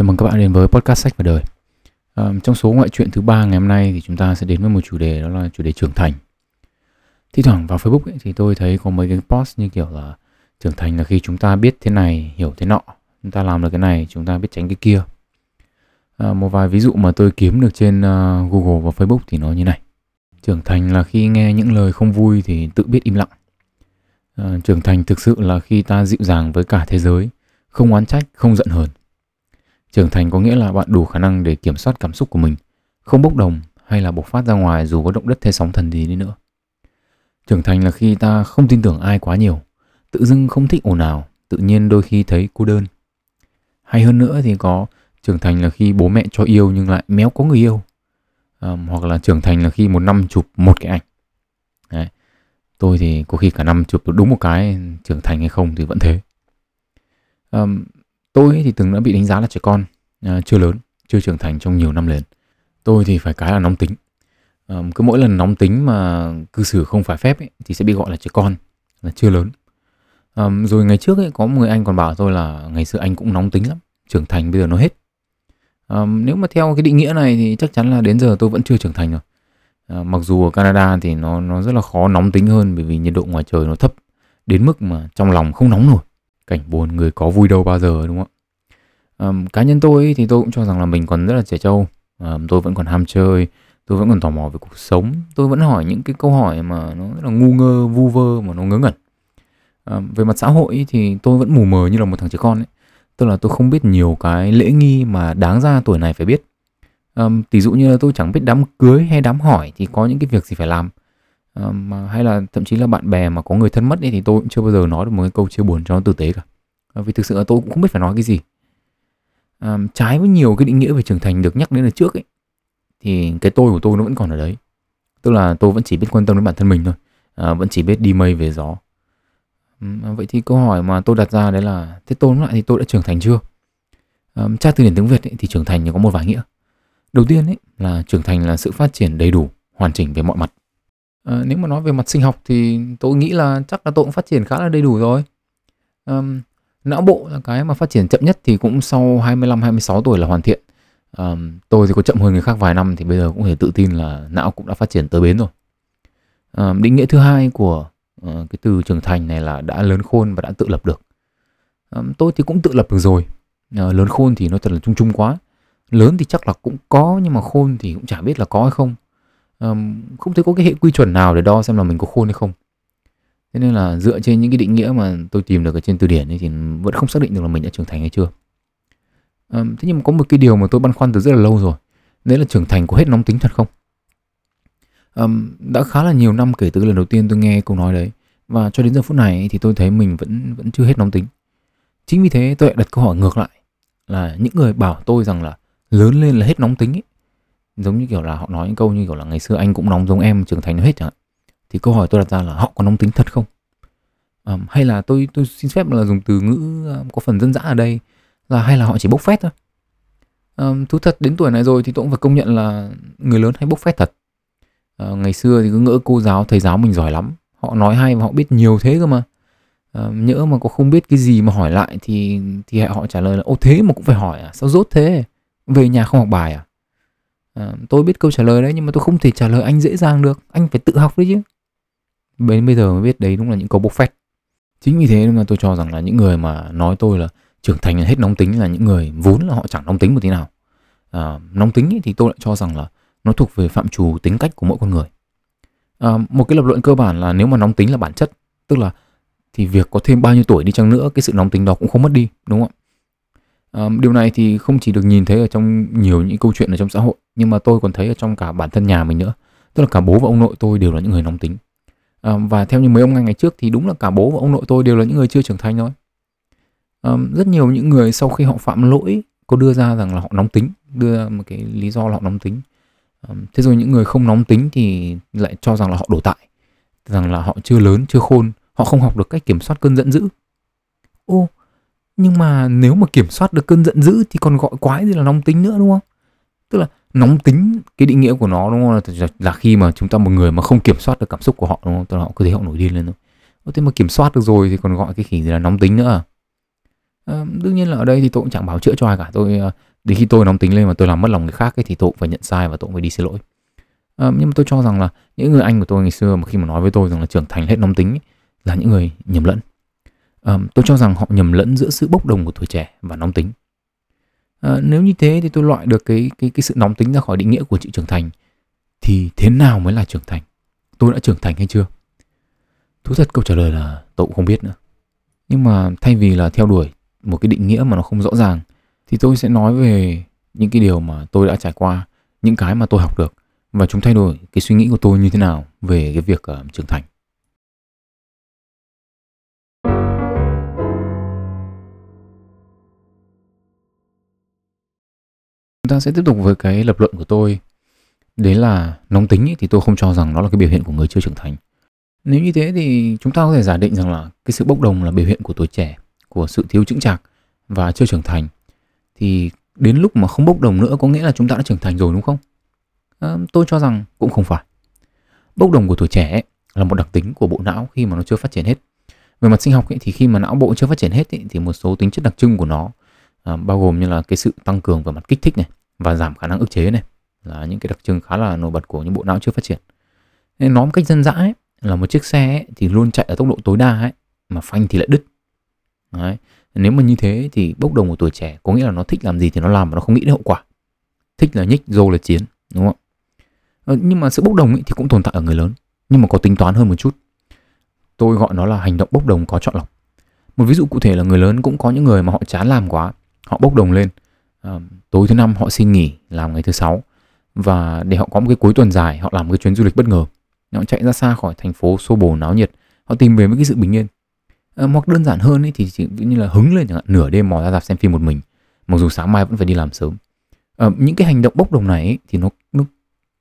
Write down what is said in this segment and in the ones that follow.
Chào mừng các bạn đến với podcast sách và đời. À, trong số ngoại truyện thứ ba ngày hôm nay thì chúng ta sẽ đến với một chủ đề đó là chủ đề trưởng thành. Thi thoảng vào Facebook ấy, thì tôi thấy có mấy cái post như kiểu là trưởng thành là khi chúng ta biết thế này, hiểu thế nọ, chúng ta làm được cái này, chúng ta biết tránh cái kia. À, một vài ví dụ mà tôi kiếm được trên uh, Google và Facebook thì nó như này. Trưởng thành là khi nghe những lời không vui thì tự biết im lặng. À, trưởng thành thực sự là khi ta dịu dàng với cả thế giới, không oán trách, không giận hờn Trưởng thành có nghĩa là bạn đủ khả năng để kiểm soát cảm xúc của mình, không bốc đồng hay là bộc phát ra ngoài dù có động đất hay sóng thần gì đi nữa. Trưởng thành là khi ta không tin tưởng ai quá nhiều, tự dưng không thích ồn ào, tự nhiên đôi khi thấy cô đơn. Hay hơn nữa thì có trưởng thành là khi bố mẹ cho yêu nhưng lại méo có người yêu. À, hoặc là trưởng thành là khi một năm chụp một cái ảnh. Đấy. Tôi thì có khi cả năm chụp được đúng một cái trưởng thành hay không thì vẫn thế. Um, Tôi thì từng đã bị đánh giá là trẻ con, à, chưa lớn, chưa trưởng thành trong nhiều năm liền. Tôi thì phải cái là nóng tính. À, cứ mỗi lần nóng tính mà cư xử không phải phép ấy, thì sẽ bị gọi là trẻ con, là chưa lớn. À, rồi ngày trước ấy, có một người anh còn bảo tôi là ngày xưa anh cũng nóng tính lắm, trưởng thành bây giờ nó hết. À, nếu mà theo cái định nghĩa này thì chắc chắn là đến giờ tôi vẫn chưa trưởng thành rồi. À, mặc dù ở Canada thì nó nó rất là khó nóng tính hơn bởi vì nhiệt độ ngoài trời nó thấp đến mức mà trong lòng không nóng nổi cảnh buồn người có vui đâu bao giờ đúng không ạ? Um, cá nhân tôi thì tôi cũng cho rằng là mình còn rất là trẻ trâu. Um, tôi vẫn còn ham chơi tôi vẫn còn tò mò về cuộc sống. Tôi vẫn hỏi những cái câu hỏi mà nó rất là ngu ngơ vu vơ mà nó ngớ ngẩn. Um, về mặt xã hội thì tôi vẫn mù mờ như là một thằng trẻ con ấy. Tức là tôi không biết nhiều cái lễ nghi mà đáng ra tuổi này phải biết. Um, tỷ dụ như là tôi chẳng biết đám cưới hay đám hỏi thì có những cái việc gì phải làm. Ờ, mà hay là thậm chí là bạn bè mà có người thân mất ấy, thì tôi cũng chưa bao giờ nói được một cái câu chia buồn cho nó tử tế cả. Ờ, vì thực sự là tôi cũng không biết phải nói cái gì. À, trái với nhiều cái định nghĩa về trưởng thành được nhắc đến là trước ấy thì cái tôi của tôi nó vẫn còn ở đấy. Tức là tôi vẫn chỉ biết quan tâm đến bản thân mình thôi. À, vẫn chỉ biết đi mây về gió. À, vậy thì câu hỏi mà tôi đặt ra đấy là thế tôi lại thì tôi đã trưởng thành chưa? À, tra từ điển tiếng việt ấy, thì trưởng thành có một vài nghĩa. Đầu tiên ấy là trưởng thành là sự phát triển đầy đủ hoàn chỉnh về mọi mặt. À, nếu mà nói về mặt sinh học thì tôi nghĩ là chắc là tôi cũng phát triển khá là đầy đủ rồi. Um, não bộ là cái mà phát triển chậm nhất thì cũng sau 25 26 tuổi là hoàn thiện. Um, tôi thì có chậm hơn người khác vài năm thì bây giờ cũng thể tự tin là não cũng đã phát triển tới bến rồi. Um, định nghĩa thứ hai của uh, cái từ trưởng thành này là đã lớn khôn và đã tự lập được. Um, tôi thì cũng tự lập được rồi. Uh, lớn khôn thì nó thật là chung chung quá. Lớn thì chắc là cũng có nhưng mà khôn thì cũng chả biết là có hay không um, không thấy có cái hệ quy chuẩn nào để đo xem là mình có khôn hay không. Thế nên là dựa trên những cái định nghĩa mà tôi tìm được ở trên từ điển ấy thì vẫn không xác định được là mình đã trưởng thành hay chưa. Um, thế nhưng mà có một cái điều mà tôi băn khoăn từ rất là lâu rồi. Đấy là trưởng thành có hết nóng tính thật không? Um, đã khá là nhiều năm kể từ lần đầu tiên tôi nghe câu nói đấy. Và cho đến giờ phút này thì tôi thấy mình vẫn vẫn chưa hết nóng tính. Chính vì thế tôi lại đặt câu hỏi ngược lại là những người bảo tôi rằng là lớn lên là hết nóng tính ấy, giống như kiểu là họ nói những câu như kiểu là ngày xưa anh cũng nóng giống em trưởng thành hết chẳng hạn. Thì câu hỏi tôi đặt ra là họ có nóng tính thật không? À, hay là tôi tôi xin phép là dùng từ ngữ ờ, có phần dân dã ở đây là hay là họ chỉ bốc phét thôi? À, thú thật đến tuổi này rồi thì tôi cũng phải công nhận là người lớn hay bốc phét thật. À, ngày xưa thì cứ ngỡ cô giáo thầy giáo mình giỏi lắm. Họ nói hay và họ biết nhiều thế cơ mà. À, nhỡ mà có không biết cái gì mà hỏi lại thì thì họ trả lời là ô thế mà cũng phải hỏi à? Sao dốt thế? Về nhà không học bài à? À, tôi biết câu trả lời đấy nhưng mà tôi không thể trả lời anh dễ dàng được. Anh phải tự học đấy chứ. Đến bây giờ mới biết đấy đúng là những câu bốc phét. Chính vì thế mà tôi cho rằng là những người mà nói tôi là trưởng thành là hết nóng tính là những người vốn là họ chẳng nóng tính một tí nào. À, nóng tính thì tôi lại cho rằng là nó thuộc về phạm trù tính cách của mỗi con người. À, một cái lập luận cơ bản là nếu mà nóng tính là bản chất tức là thì việc có thêm bao nhiêu tuổi đi chăng nữa cái sự nóng tính đó cũng không mất đi đúng không ạ? Um, điều này thì không chỉ được nhìn thấy ở trong nhiều những câu chuyện ở trong xã hội nhưng mà tôi còn thấy ở trong cả bản thân nhà mình nữa. Tức là cả bố và ông nội tôi đều là những người nóng tính. Um, và theo như mấy ông anh ngày trước thì đúng là cả bố và ông nội tôi đều là những người chưa trưởng thành thôi. Um, rất nhiều những người sau khi họ phạm lỗi có đưa ra rằng là họ nóng tính đưa ra một cái lý do là họ nóng tính. Um, thế rồi những người không nóng tính thì lại cho rằng là họ đổ tại rằng là họ chưa lớn chưa khôn họ không học được cách kiểm soát cơn giận dữ. Ô nhưng mà nếu mà kiểm soát được cơn giận dữ thì còn gọi quái gì là nóng tính nữa đúng không? Tức là nóng tính cái định nghĩa của nó đúng không? Là, là khi mà chúng ta một người mà không kiểm soát được cảm xúc của họ đúng không? Tức là họ cứ thấy họ nổi điên lên thôi. Thế mà kiểm soát được rồi thì còn gọi cái khỉ gì là nóng tính nữa à, ờ, đương nhiên là ở đây thì tôi cũng chẳng bảo chữa cho ai cả. Tôi ờ, đến khi tôi nóng tính lên mà tôi làm mất lòng người khác ấy, thì tôi cũng phải nhận sai và tôi cũng phải đi xin lỗi. À, nhưng mà tôi cho rằng là những người anh của tôi ngày xưa mà khi mà nói với tôi rằng là trưởng thành hết nóng tính ấy, là những người nhầm lẫn tôi cho rằng họ nhầm lẫn giữa sự bốc đồng của tuổi trẻ và nóng tính. À, nếu như thế thì tôi loại được cái cái cái sự nóng tính ra khỏi định nghĩa của chữ trưởng thành thì thế nào mới là trưởng thành? Tôi đã trưởng thành hay chưa? Thú thật câu trả lời là tôi cũng không biết nữa. Nhưng mà thay vì là theo đuổi một cái định nghĩa mà nó không rõ ràng thì tôi sẽ nói về những cái điều mà tôi đã trải qua những cái mà tôi học được và chúng thay đổi cái suy nghĩ của tôi như thế nào về cái việc uh, trưởng thành. Chúng ta sẽ tiếp tục với cái lập luận của tôi. Đấy là nóng tính ý, thì tôi không cho rằng nó là cái biểu hiện của người chưa trưởng thành. Nếu như thế thì chúng ta có thể giả định rằng là cái sự bốc đồng là biểu hiện của tuổi trẻ của sự thiếu chững chạc và chưa trưởng thành. Thì đến lúc mà không bốc đồng nữa có nghĩa là chúng ta đã trưởng thành rồi đúng không? À, tôi cho rằng cũng không phải. Bốc đồng của tuổi trẻ ấy, là một đặc tính của bộ não khi mà nó chưa phát triển hết. Về mặt sinh học ấy, thì khi mà não bộ chưa phát triển hết ấy, thì một số tính chất đặc trưng của nó à, bao gồm như là cái sự tăng cường về mặt kích thích này và giảm khả năng ức chế này là những cái đặc trưng khá là nổi bật của những bộ não chưa phát triển. Nên nói một cách dân dã ấy, là một chiếc xe ấy, thì luôn chạy ở tốc độ tối đa ấy mà phanh thì lại đứt. Đấy. nếu mà như thế thì bốc đồng của tuổi trẻ có nghĩa là nó thích làm gì thì nó làm mà nó không nghĩ đến hậu quả. Thích là nhích dô là chiến đúng không ờ, nhưng mà sự bốc đồng ấy thì cũng tồn tại ở người lớn nhưng mà có tính toán hơn một chút. Tôi gọi nó là hành động bốc đồng có chọn lọc. Một ví dụ cụ thể là người lớn cũng có những người mà họ chán làm quá họ bốc đồng lên. À, tối thứ năm họ xin nghỉ làm ngày thứ sáu. Và để họ có một cái cuối tuần dài họ làm một cái chuyến du lịch bất ngờ. Họ chạy ra xa khỏi thành phố xô bồ náo nhiệt. Họ tìm về với cái sự bình yên. À, hoặc đơn giản hơn ấy, thì chỉ như là hứng lên chẳng hạn nửa đêm mò ra dạp xem phim một mình. Mặc dù sáng mai vẫn phải đi làm sớm. À, những cái hành động bốc đồng này ấy, thì nó, nó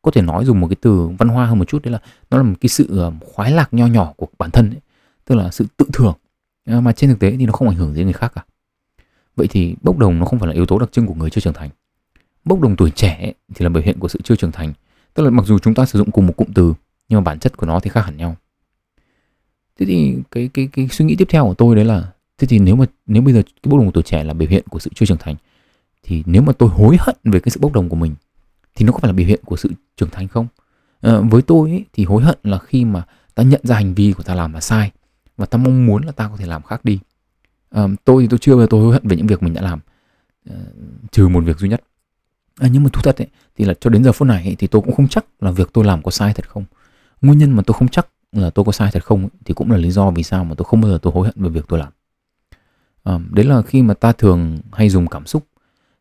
có thể nói dùng một cái từ văn hoa hơn một chút đấy là nó là một cái sự khoái lạc nho nhỏ của bản thân ấy. tức là sự tự thưởng. À, mà trên thực tế thì nó không ảnh hưởng đến người khác cả vậy thì bốc đồng nó không phải là yếu tố đặc trưng của người chưa trưởng thành. Bốc đồng tuổi trẻ thì là biểu hiện của sự chưa trưởng thành. Tức là mặc dù chúng ta sử dụng cùng một cụm từ nhưng mà bản chất của nó thì khác hẳn nhau. Thế thì cái cái cái suy nghĩ tiếp theo của tôi đấy là thế thì nếu mà nếu bây giờ cái bốc đồng tuổi trẻ là biểu hiện của sự chưa trưởng thành thì nếu mà tôi hối hận về cái sự bốc đồng của mình thì nó có phải là biểu hiện của sự trưởng thành không? À, với tôi ấy, thì hối hận là khi mà ta nhận ra hành vi của ta làm là sai và ta mong muốn là ta có thể làm khác đi tôi thì tôi chưa bao giờ tôi hối hận về những việc mình đã làm. Uh, trừ một việc duy nhất. À, nhưng mà thú thật ấy, thì là cho đến giờ phút này ấy, thì tôi cũng không chắc là việc tôi làm có sai thật không. Nguyên nhân mà tôi không chắc là tôi có sai thật không ấy, thì cũng là lý do vì sao mà tôi không bao giờ tôi hối hận về việc tôi làm. À, đấy là khi mà ta thường hay dùng cảm xúc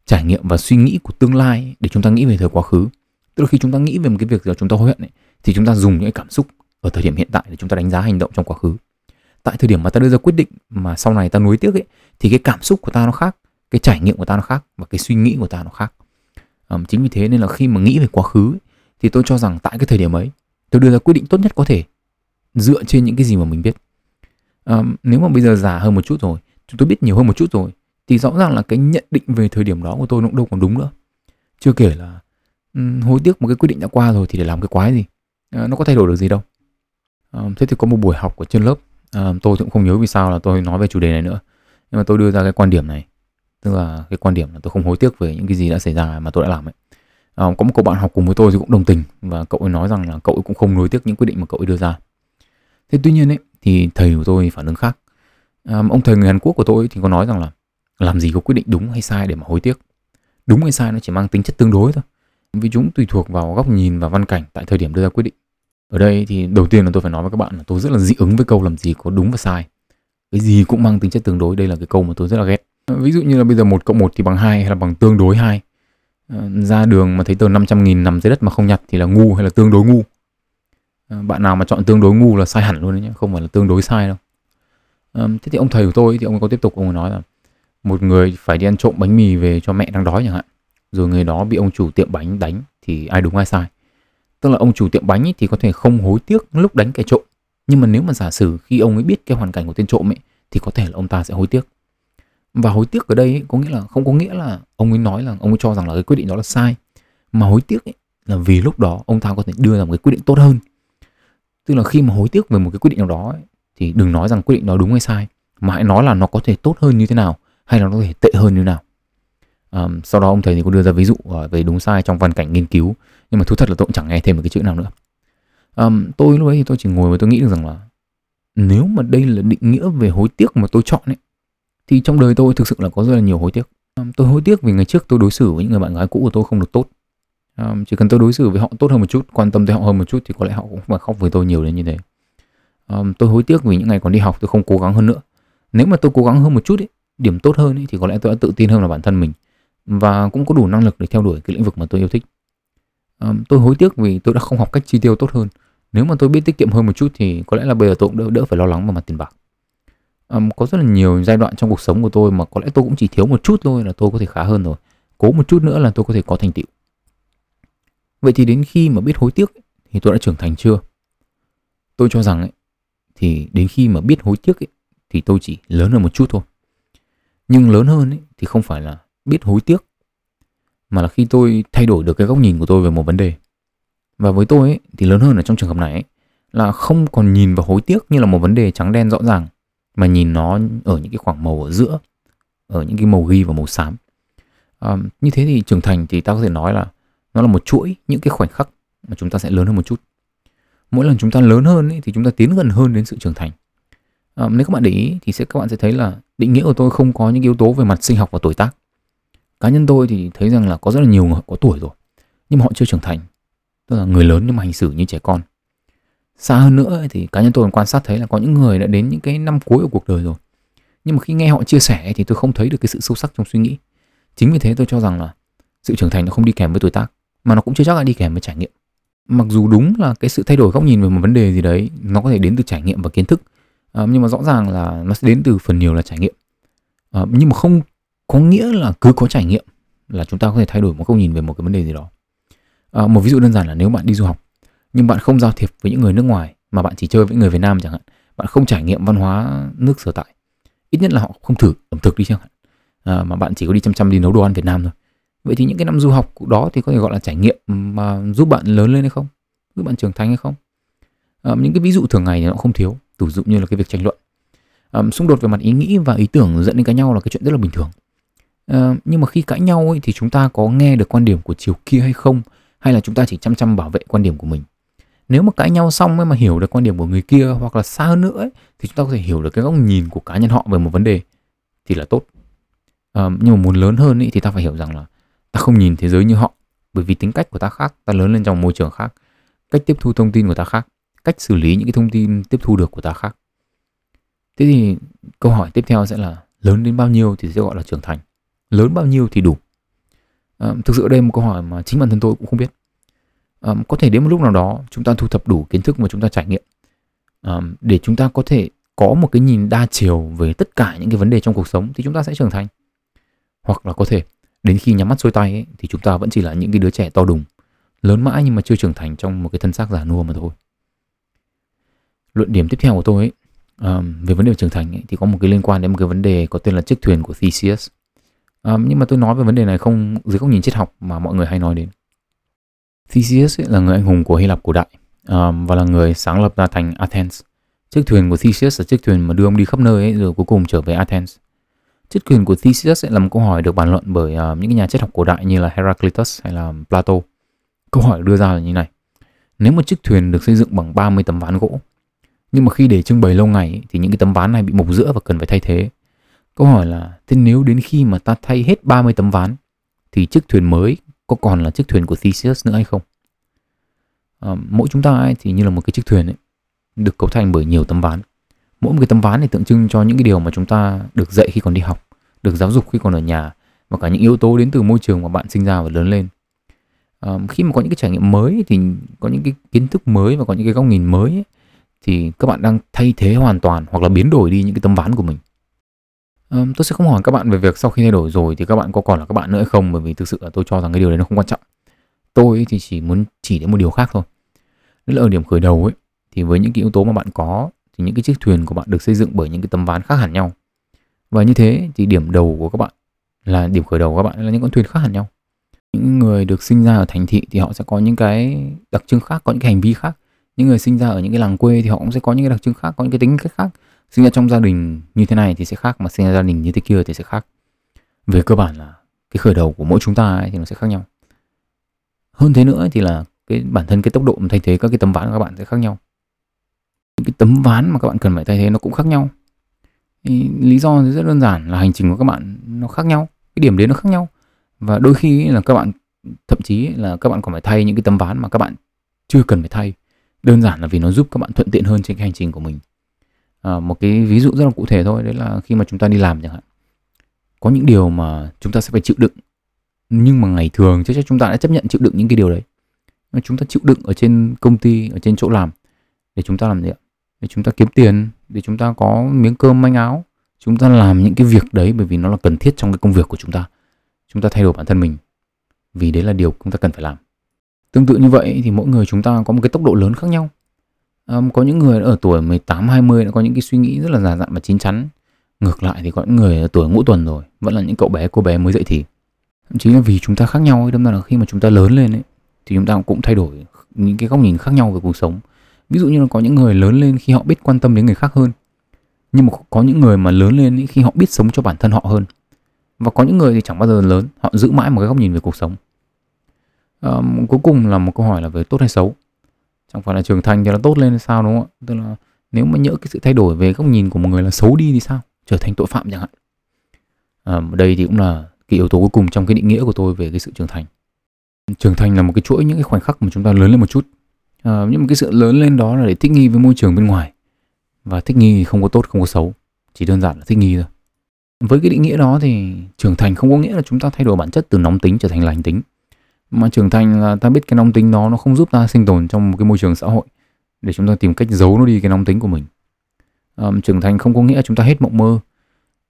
trải nghiệm và suy nghĩ của tương lai để chúng ta nghĩ về thời quá khứ. Tức là khi chúng ta nghĩ về một cái việc gì chúng ta hối hận ấy, thì chúng ta dùng những cái cảm xúc ở thời điểm hiện tại để chúng ta đánh giá hành động trong quá khứ tại thời điểm mà ta đưa ra quyết định mà sau này ta nuối tiếc ấy thì cái cảm xúc của ta nó khác cái trải nghiệm của ta nó khác và cái suy nghĩ của ta nó khác. Um, chính vì thế nên là khi mà nghĩ về quá khứ ấy, thì tôi cho rằng tại cái thời điểm ấy tôi đưa ra quyết định tốt nhất có thể dựa trên những cái gì mà mình biết. Um, nếu mà bây giờ già hơn một chút rồi chúng tôi biết nhiều hơn một chút rồi thì rõ ràng là cái nhận định về thời điểm đó của tôi nó cũng đâu còn đúng nữa. Chưa kể là um, hối tiếc một cái quyết định đã qua rồi thì để làm cái quái gì? À, nó có thay đổi được gì đâu. Um, thế thì có một buổi học của trên lớp à, tôi cũng không nhớ vì sao là tôi nói về chủ đề này nữa. Nhưng mà tôi đưa ra cái quan điểm này. Tức là cái quan điểm là tôi không hối tiếc về những cái gì đã xảy ra mà tôi đã làm ấy. À, có một cậu bạn học cùng với tôi thì cũng đồng tình. Và cậu ấy nói rằng là cậu ấy cũng không hối tiếc những quyết định mà cậu ấy đưa ra. Thế tuy nhiên ấy thì thầy của tôi phản ứng khác. À, ông thầy người Hàn Quốc của tôi thì có nói rằng là làm gì có quyết định đúng hay sai để mà hối tiếc. Đúng hay sai nó chỉ mang tính chất tương đối thôi. Vì chúng tùy thuộc vào góc nhìn và văn cảnh tại thời điểm đưa ra quyết định ở đây thì đầu tiên là tôi phải nói với các bạn là tôi rất là dị ứng với câu làm gì có đúng và sai. Cái gì cũng mang tính chất tương đối, đây là cái câu mà tôi rất là ghét. Ví dụ như là bây giờ một cộng một thì bằng hai hay là bằng tương đối hai? Ờ, ra đường mà thấy tờ 500 nghìn nằm dưới đất mà không nhặt thì là ngu hay là tương đối ngu? Ờ, bạn nào mà chọn tương đối ngu là sai hẳn luôn đấy nhé không phải là tương đối sai đâu. Ờ, thế thì ông thầy của tôi thì ông có tiếp tục, ông ấy nói là một người phải đi ăn trộm bánh mì về cho mẹ đang đói chẳng hạn, rồi người đó bị ông chủ tiệm bánh đánh thì ai đúng ai sai? Tức là ông chủ tiệm bánh thì có thể không hối tiếc lúc đánh kẻ trộm. Nhưng mà nếu mà giả sử khi ông ấy biết cái hoàn cảnh của tên trộm ấy thì có thể là ông ta sẽ hối tiếc. Và hối tiếc ở đây ấy, có nghĩa là không có nghĩa là ông ấy nói là ông ấy cho rằng là cái quyết định đó là sai. Mà hối tiếc ấy, là vì lúc đó ông ta có thể đưa ra một cái quyết định tốt hơn. Tức là khi mà hối tiếc về một cái quyết định nào đó ấy, thì đừng nói rằng quyết định đó đúng hay sai mà hãy nói là nó có thể tốt hơn như thế nào hay là nó có thể tệ hơn như thế nào. À, sau đó ông thầy thì có đưa ra ví dụ ờ, về đúng sai trong văn cảnh nghiên cứu nhưng mà thú thật là tôi cũng chẳng nghe thêm một cái chữ nào nữa. Um, tôi lúc đấy thì tôi chỉ ngồi và tôi nghĩ được rằng là nếu mà đây là định nghĩa về hối tiếc mà tôi chọn ấy thì trong đời tôi thực sự là có rất là nhiều hối tiếc. Um, tôi hối tiếc vì ngày trước tôi đối xử với những người bạn gái cũ của tôi không được tốt. Um, chỉ cần tôi đối xử với họ tốt hơn một chút quan tâm tới họ hơn một chút thì có lẽ họ cũng phải khóc với tôi nhiều đến như thế. Um, tôi hối tiếc vì những ngày còn đi học tôi không cố gắng hơn nữa. Nếu mà tôi cố gắng hơn một chút ấy, điểm tốt hơn ấy, thì có lẽ tôi đã tự tin hơn là bản thân mình và cũng có đủ năng lực để theo đuổi cái lĩnh vực mà tôi yêu thích um, tôi hối tiếc vì tôi đã không học cách chi tiêu tốt hơn. Nếu mà tôi biết tiết kiệm hơn một chút thì có lẽ là bây giờ tôi cũng đỡ, đỡ phải lo lắng về mặt tiền bạc. Um, có rất là nhiều giai đoạn trong cuộc sống của tôi mà có lẽ tôi cũng chỉ thiếu một chút thôi là tôi có thể khá hơn rồi. Cố một chút nữa là tôi có thể có thành tựu. Vậy thì đến khi mà biết hối tiếc thì tôi đã trưởng thành chưa? Tôi cho rằng ấy, thì đến khi mà biết hối tiếc ấy, thì tôi chỉ lớn hơn một chút thôi. Nhưng lớn hơn ấy, thì không phải là biết hối tiếc mà là khi tôi thay đổi được cái góc nhìn của tôi về một vấn đề. Và với tôi ấy, thì lớn hơn ở trong trường hợp này ấy, là không còn nhìn vào hối tiếc như là một vấn đề trắng đen rõ ràng mà nhìn nó ở những cái khoảng màu ở giữa ở những cái màu ghi và màu xám. À, như thế thì trưởng thành thì ta có thể nói là nó là một chuỗi những cái khoảnh khắc mà chúng ta sẽ lớn hơn một chút. Mỗi lần chúng ta lớn hơn ấy, thì chúng ta tiến gần hơn đến sự trưởng thành. À, nếu các bạn để ý thì sẽ các bạn sẽ thấy là định nghĩa của tôi không có những yếu tố về mặt sinh học và tuổi tác cá nhân tôi thì thấy rằng là có rất là nhiều người có tuổi rồi nhưng mà họ chưa trưởng thành. Tức là người lớn nhưng mà hành xử như trẻ con. Xa hơn nữa thì cá nhân tôi còn quan sát thấy là có những người đã đến những cái năm cuối của cuộc đời rồi. Nhưng mà khi nghe họ chia sẻ thì tôi không thấy được cái sự sâu sắc trong suy nghĩ. Chính vì thế tôi cho rằng là sự trưởng thành nó không đi kèm với tuổi tác mà nó cũng chưa chắc là đi kèm với trải nghiệm. Mặc dù đúng là cái sự thay đổi góc nhìn về một vấn đề gì đấy nó có thể đến từ trải nghiệm và kiến thức à, nhưng mà rõ ràng là nó sẽ đến từ phần nhiều là trải nghiệm. À, nhưng mà không có nghĩa là cứ có trải nghiệm là chúng ta có thể thay đổi một góc nhìn về một cái vấn đề gì đó. À, một ví dụ đơn giản là nếu bạn đi du học nhưng bạn không giao thiệp với những người nước ngoài mà bạn chỉ chơi với người Việt Nam chẳng hạn bạn không trải nghiệm văn hóa nước sở tại ít nhất là họ không thử ẩm thực đi chẳng hạn à, mà bạn chỉ có đi chăm chăm đi nấu đồ ăn Việt Nam thôi. Vậy thì những cái năm du học đó thì có thể gọi là trải nghiệm mà giúp bạn lớn lên hay không? Giúp bạn trưởng thành hay không? À, những cái ví dụ thường ngày thì nó không thiếu ví dụ như là cái việc tranh luận. À, xung đột về mặt ý nghĩ và ý tưởng dẫn đến cái nhau là cái chuyện rất là bình thường. Ờ, nhưng mà khi cãi nhau ấy, thì chúng ta có nghe được quan điểm của chiều kia hay không? Hay là chúng ta chỉ chăm chăm bảo vệ quan điểm của mình? Nếu mà cãi nhau xong ấy mà hiểu được quan điểm của người kia hoặc là xa hơn nữa ấy, thì chúng ta có thể hiểu được cái góc nhìn của cá nhân họ về một vấn đề thì là tốt. À, nhưng mà muốn lớn hơn ấy, thì ta phải hiểu rằng là ta không nhìn thế giới như họ bởi vì tính cách của ta khác ta lớn lên trong môi trường khác. Cách tiếp thu thông tin của ta khác cách xử lý những cái thông tin tiếp thu được của ta khác. Thế thì câu hỏi tiếp theo sẽ là lớn đến bao nhiêu thì sẽ gọi là trưởng thành? Lớn bao nhiêu thì đủ. À, thực sự đây là một câu hỏi mà chính bản thân tôi cũng không biết. À, có thể đến một lúc nào đó chúng ta thu thập đủ kiến thức mà chúng ta trải nghiệm à, để chúng ta có thể có một cái nhìn đa chiều về tất cả những cái vấn đề trong cuộc sống thì chúng ta sẽ trưởng thành. Hoặc là có thể đến khi nhắm mắt xuôi tay ấy, thì chúng ta vẫn chỉ là những cái đứa trẻ to đùng lớn mãi nhưng mà chưa trưởng thành trong một cái thân xác già nua mà thôi. Luận điểm tiếp theo của tôi ấy, um, về vấn đề trưởng thành ấy, thì có một cái liên quan đến một cái vấn đề có tên là chiếc thuyền của Theseus à, nhưng mà tôi nói về vấn đề này không dưới góc nhìn triết học mà mọi người hay nói đến Theseus ấy là người anh hùng của Hy Lạp cổ đại à, và là người sáng lập ra thành Athens chiếc thuyền của Theseus là chiếc thuyền mà đưa ông đi khắp nơi ấy, rồi cuối cùng trở về Athens chiếc thuyền của Theseus là một câu hỏi được bàn luận bởi uh, những nhà triết học cổ đại như là Heraclitus hay là Plato. Câu hỏi đưa ra là như này. Nếu một chiếc thuyền được xây dựng bằng 30 tấm ván gỗ, nhưng mà khi để trưng bày lâu ngày thì những cái tấm ván này bị mục rữa và cần phải thay thế. Câu hỏi là thế nếu đến khi mà ta thay hết 30 tấm ván thì chiếc thuyền mới có còn là chiếc thuyền của Theseus nữa hay không? À, mỗi chúng ta ấy thì như là một cái chiếc thuyền ấy, được cấu thành bởi nhiều tấm ván. Mỗi một cái tấm ván này tượng trưng cho những cái điều mà chúng ta được dạy khi còn đi học được giáo dục khi còn ở nhà và cả những yếu tố đến từ môi trường mà bạn sinh ra và lớn lên. À, khi mà có những cái trải nghiệm mới thì có những cái kiến thức mới và có những cái góc nhìn mới ấy, thì các bạn đang thay thế hoàn toàn hoặc là biến đổi đi những cái tấm ván của mình um, tôi sẽ không hỏi các bạn về việc sau khi thay đổi rồi thì các bạn có còn là các bạn nữa hay không bởi vì thực sự là tôi cho rằng cái điều đấy nó không quan trọng. Tôi thì chỉ muốn chỉ đến một điều khác thôi. Đó là ở điểm khởi đầu ấy thì với những cái yếu tố mà bạn có thì những cái chiếc thuyền của bạn được xây dựng bởi những cái tấm ván khác hẳn nhau. Và như thế thì điểm đầu của các bạn là điểm khởi đầu của các bạn là những con thuyền khác hẳn nhau. Những người được sinh ra ở thành thị thì họ sẽ có những cái đặc trưng khác có những cái hành vi khác. Những người sinh ra ở những cái làng quê thì họ cũng sẽ có những cái đặc trưng khác có những cái tính cách khác sinh ra trong gia đình như thế này thì sẽ khác, mà sinh ra gia đình như thế kia thì sẽ khác. Về cơ bản là cái khởi đầu của mỗi chúng ta ấy thì nó sẽ khác nhau. Hơn thế nữa thì là cái bản thân, cái tốc độ thay thế các cái tấm ván của các bạn sẽ khác nhau. Những cái tấm ván mà các bạn cần phải thay thế nó cũng khác nhau. Thì lý do thì rất đơn giản là hành trình của các bạn nó khác nhau, cái điểm đến nó khác nhau. Và đôi khi là các bạn, thậm chí là các bạn còn phải thay những cái tấm ván mà các bạn chưa cần phải thay. Đơn giản là vì nó giúp các bạn thuận tiện hơn trên cái hành trình của mình à, một cái ví dụ rất là cụ thể thôi đấy là khi mà chúng ta đi làm chẳng hạn có những điều mà chúng ta sẽ phải chịu đựng nhưng mà ngày thường chắc chắn chúng ta đã chấp nhận chịu đựng những cái điều đấy chúng ta chịu đựng ở trên công ty ở trên chỗ làm để chúng ta làm gì ạ để chúng ta kiếm tiền để chúng ta có miếng cơm manh áo chúng ta làm những cái việc đấy bởi vì nó là cần thiết trong cái công việc của chúng ta chúng ta thay đổi bản thân mình vì đấy là điều chúng ta cần phải làm tương tự như vậy thì mỗi người chúng ta có một cái tốc độ lớn khác nhau um, có những người ở tuổi 18 20 đã có những cái suy nghĩ rất là già dặn và chín chắn. Ngược lại thì có những người ở tuổi ngũ tuần rồi vẫn là những cậu bé cô bé mới dậy thì. Thậm chí là vì chúng ta khác nhau ấy đâm ra là khi mà chúng ta lớn lên ấy thì chúng ta cũng thay đổi những cái góc nhìn khác nhau về cuộc sống. Ví dụ như là có những người lớn lên khi họ biết quan tâm đến người khác hơn nhưng mà có những người mà lớn lên ấy, khi họ biết sống cho bản thân họ hơn. Và có những người thì chẳng bao giờ lớn họ giữ mãi một cái góc nhìn về cuộc sống. À, cuối cùng là một câu hỏi là về tốt hay xấu? Chẳng phải là trưởng thành thì là tốt lên sao đúng không ạ? Tức là nếu mà nhỡ cái sự thay đổi về góc nhìn của một người là xấu đi thì sao? Trở thành tội phạm chẳng hạn. À, đây thì cũng là cái yếu tố cuối cùng trong cái định nghĩa của tôi về cái sự trưởng thành. Trưởng thành là một cái chuỗi những cái khoảnh khắc mà chúng ta lớn lên một chút. À, nhưng mà cái sự lớn lên đó là để thích nghi với môi trường bên ngoài. Và thích nghi không có tốt không có xấu. Chỉ đơn giản là thích nghi thôi. Với cái định nghĩa đó thì trưởng thành không có nghĩa là chúng ta thay đổi bản chất từ nóng tính trở thành lành tính mà trưởng thành là ta biết cái nóng tính đó nó không giúp ta sinh tồn trong một cái môi trường xã hội để chúng ta tìm cách giấu nó đi cái nóng tính của mình. À, trưởng thành không có nghĩa là chúng ta hết mộng mơ.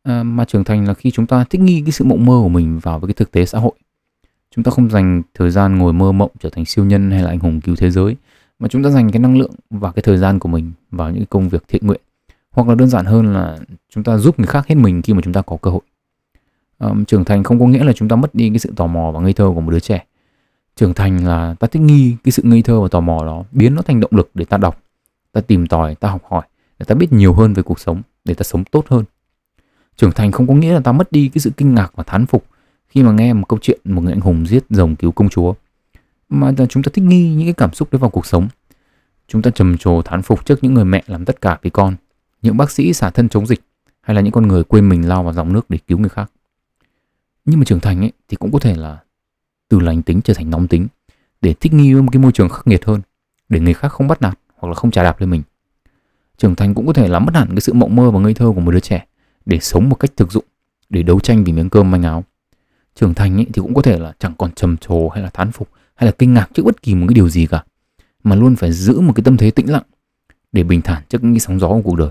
À, mà trưởng thành là khi chúng ta thích nghi cái sự mộng mơ của mình vào với cái thực tế xã hội. Chúng ta không dành thời gian ngồi mơ mộng trở thành siêu nhân hay là anh hùng cứu thế giới mà chúng ta dành cái năng lượng và cái thời gian của mình vào những công việc thiện nguyện. Hoặc là đơn giản hơn là chúng ta giúp người khác hết mình khi mà chúng ta có cơ hội. Um, trưởng thành không có nghĩa là chúng ta mất đi cái sự tò mò và ngây thơ của một đứa trẻ trưởng thành là ta thích nghi cái sự ngây thơ và tò mò đó, biến nó thành động lực để ta đọc, ta tìm tòi, ta học hỏi, để ta biết nhiều hơn về cuộc sống, để ta sống tốt hơn. Trưởng thành không có nghĩa là ta mất đi cái sự kinh ngạc và thán phục khi mà nghe một câu chuyện một người anh hùng giết rồng cứu công chúa, mà chúng ta thích nghi những cái cảm xúc đấy vào cuộc sống. Chúng ta trầm trồ thán phục trước những người mẹ làm tất cả vì con, những bác sĩ xả thân chống dịch, hay là những con người quên mình lao vào dòng nước để cứu người khác. Nhưng mà trưởng thành ấy thì cũng có thể là từ lành tính trở thành nóng tính, để thích nghi với một cái môi trường khắc nghiệt hơn, để người khác không bắt nạt hoặc là không trả đạp lên mình. Trưởng thành cũng có thể là mất hẳn cái sự mộng mơ và ngây thơ của một đứa trẻ, để sống một cách thực dụng, để đấu tranh vì miếng cơm manh áo. Trưởng thành ấy thì cũng có thể là chẳng còn trầm trồ hay là thán phục hay là kinh ngạc trước bất kỳ một cái điều gì cả, mà luôn phải giữ một cái tâm thế tĩnh lặng, để bình thản trước những cái sóng gió của cuộc đời.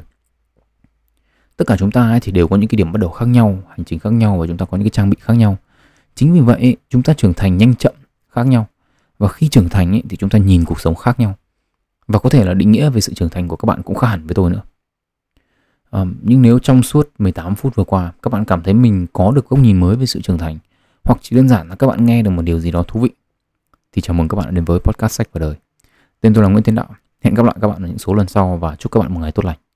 Tất cả chúng ta ấy thì đều có những cái điểm bắt đầu khác nhau, hành trình khác nhau và chúng ta có những cái trang bị khác nhau chính vì vậy chúng ta trưởng thành nhanh chậm khác nhau. Và khi trưởng thành ấy, thì chúng ta nhìn cuộc sống khác nhau. Và có thể là định nghĩa về sự trưởng thành của các bạn cũng khác hẳn với tôi nữa. À, nhưng nếu trong suốt 18 phút vừa qua các bạn cảm thấy mình có được góc nhìn mới về sự trưởng thành hoặc chỉ đơn giản là các bạn nghe được một điều gì đó thú vị thì chào mừng các bạn đã đến với podcast sách và đời. Tên tôi là Nguyễn Tiến Đạo. Hẹn gặp lại các bạn ở những số lần sau và chúc các bạn một ngày tốt lành.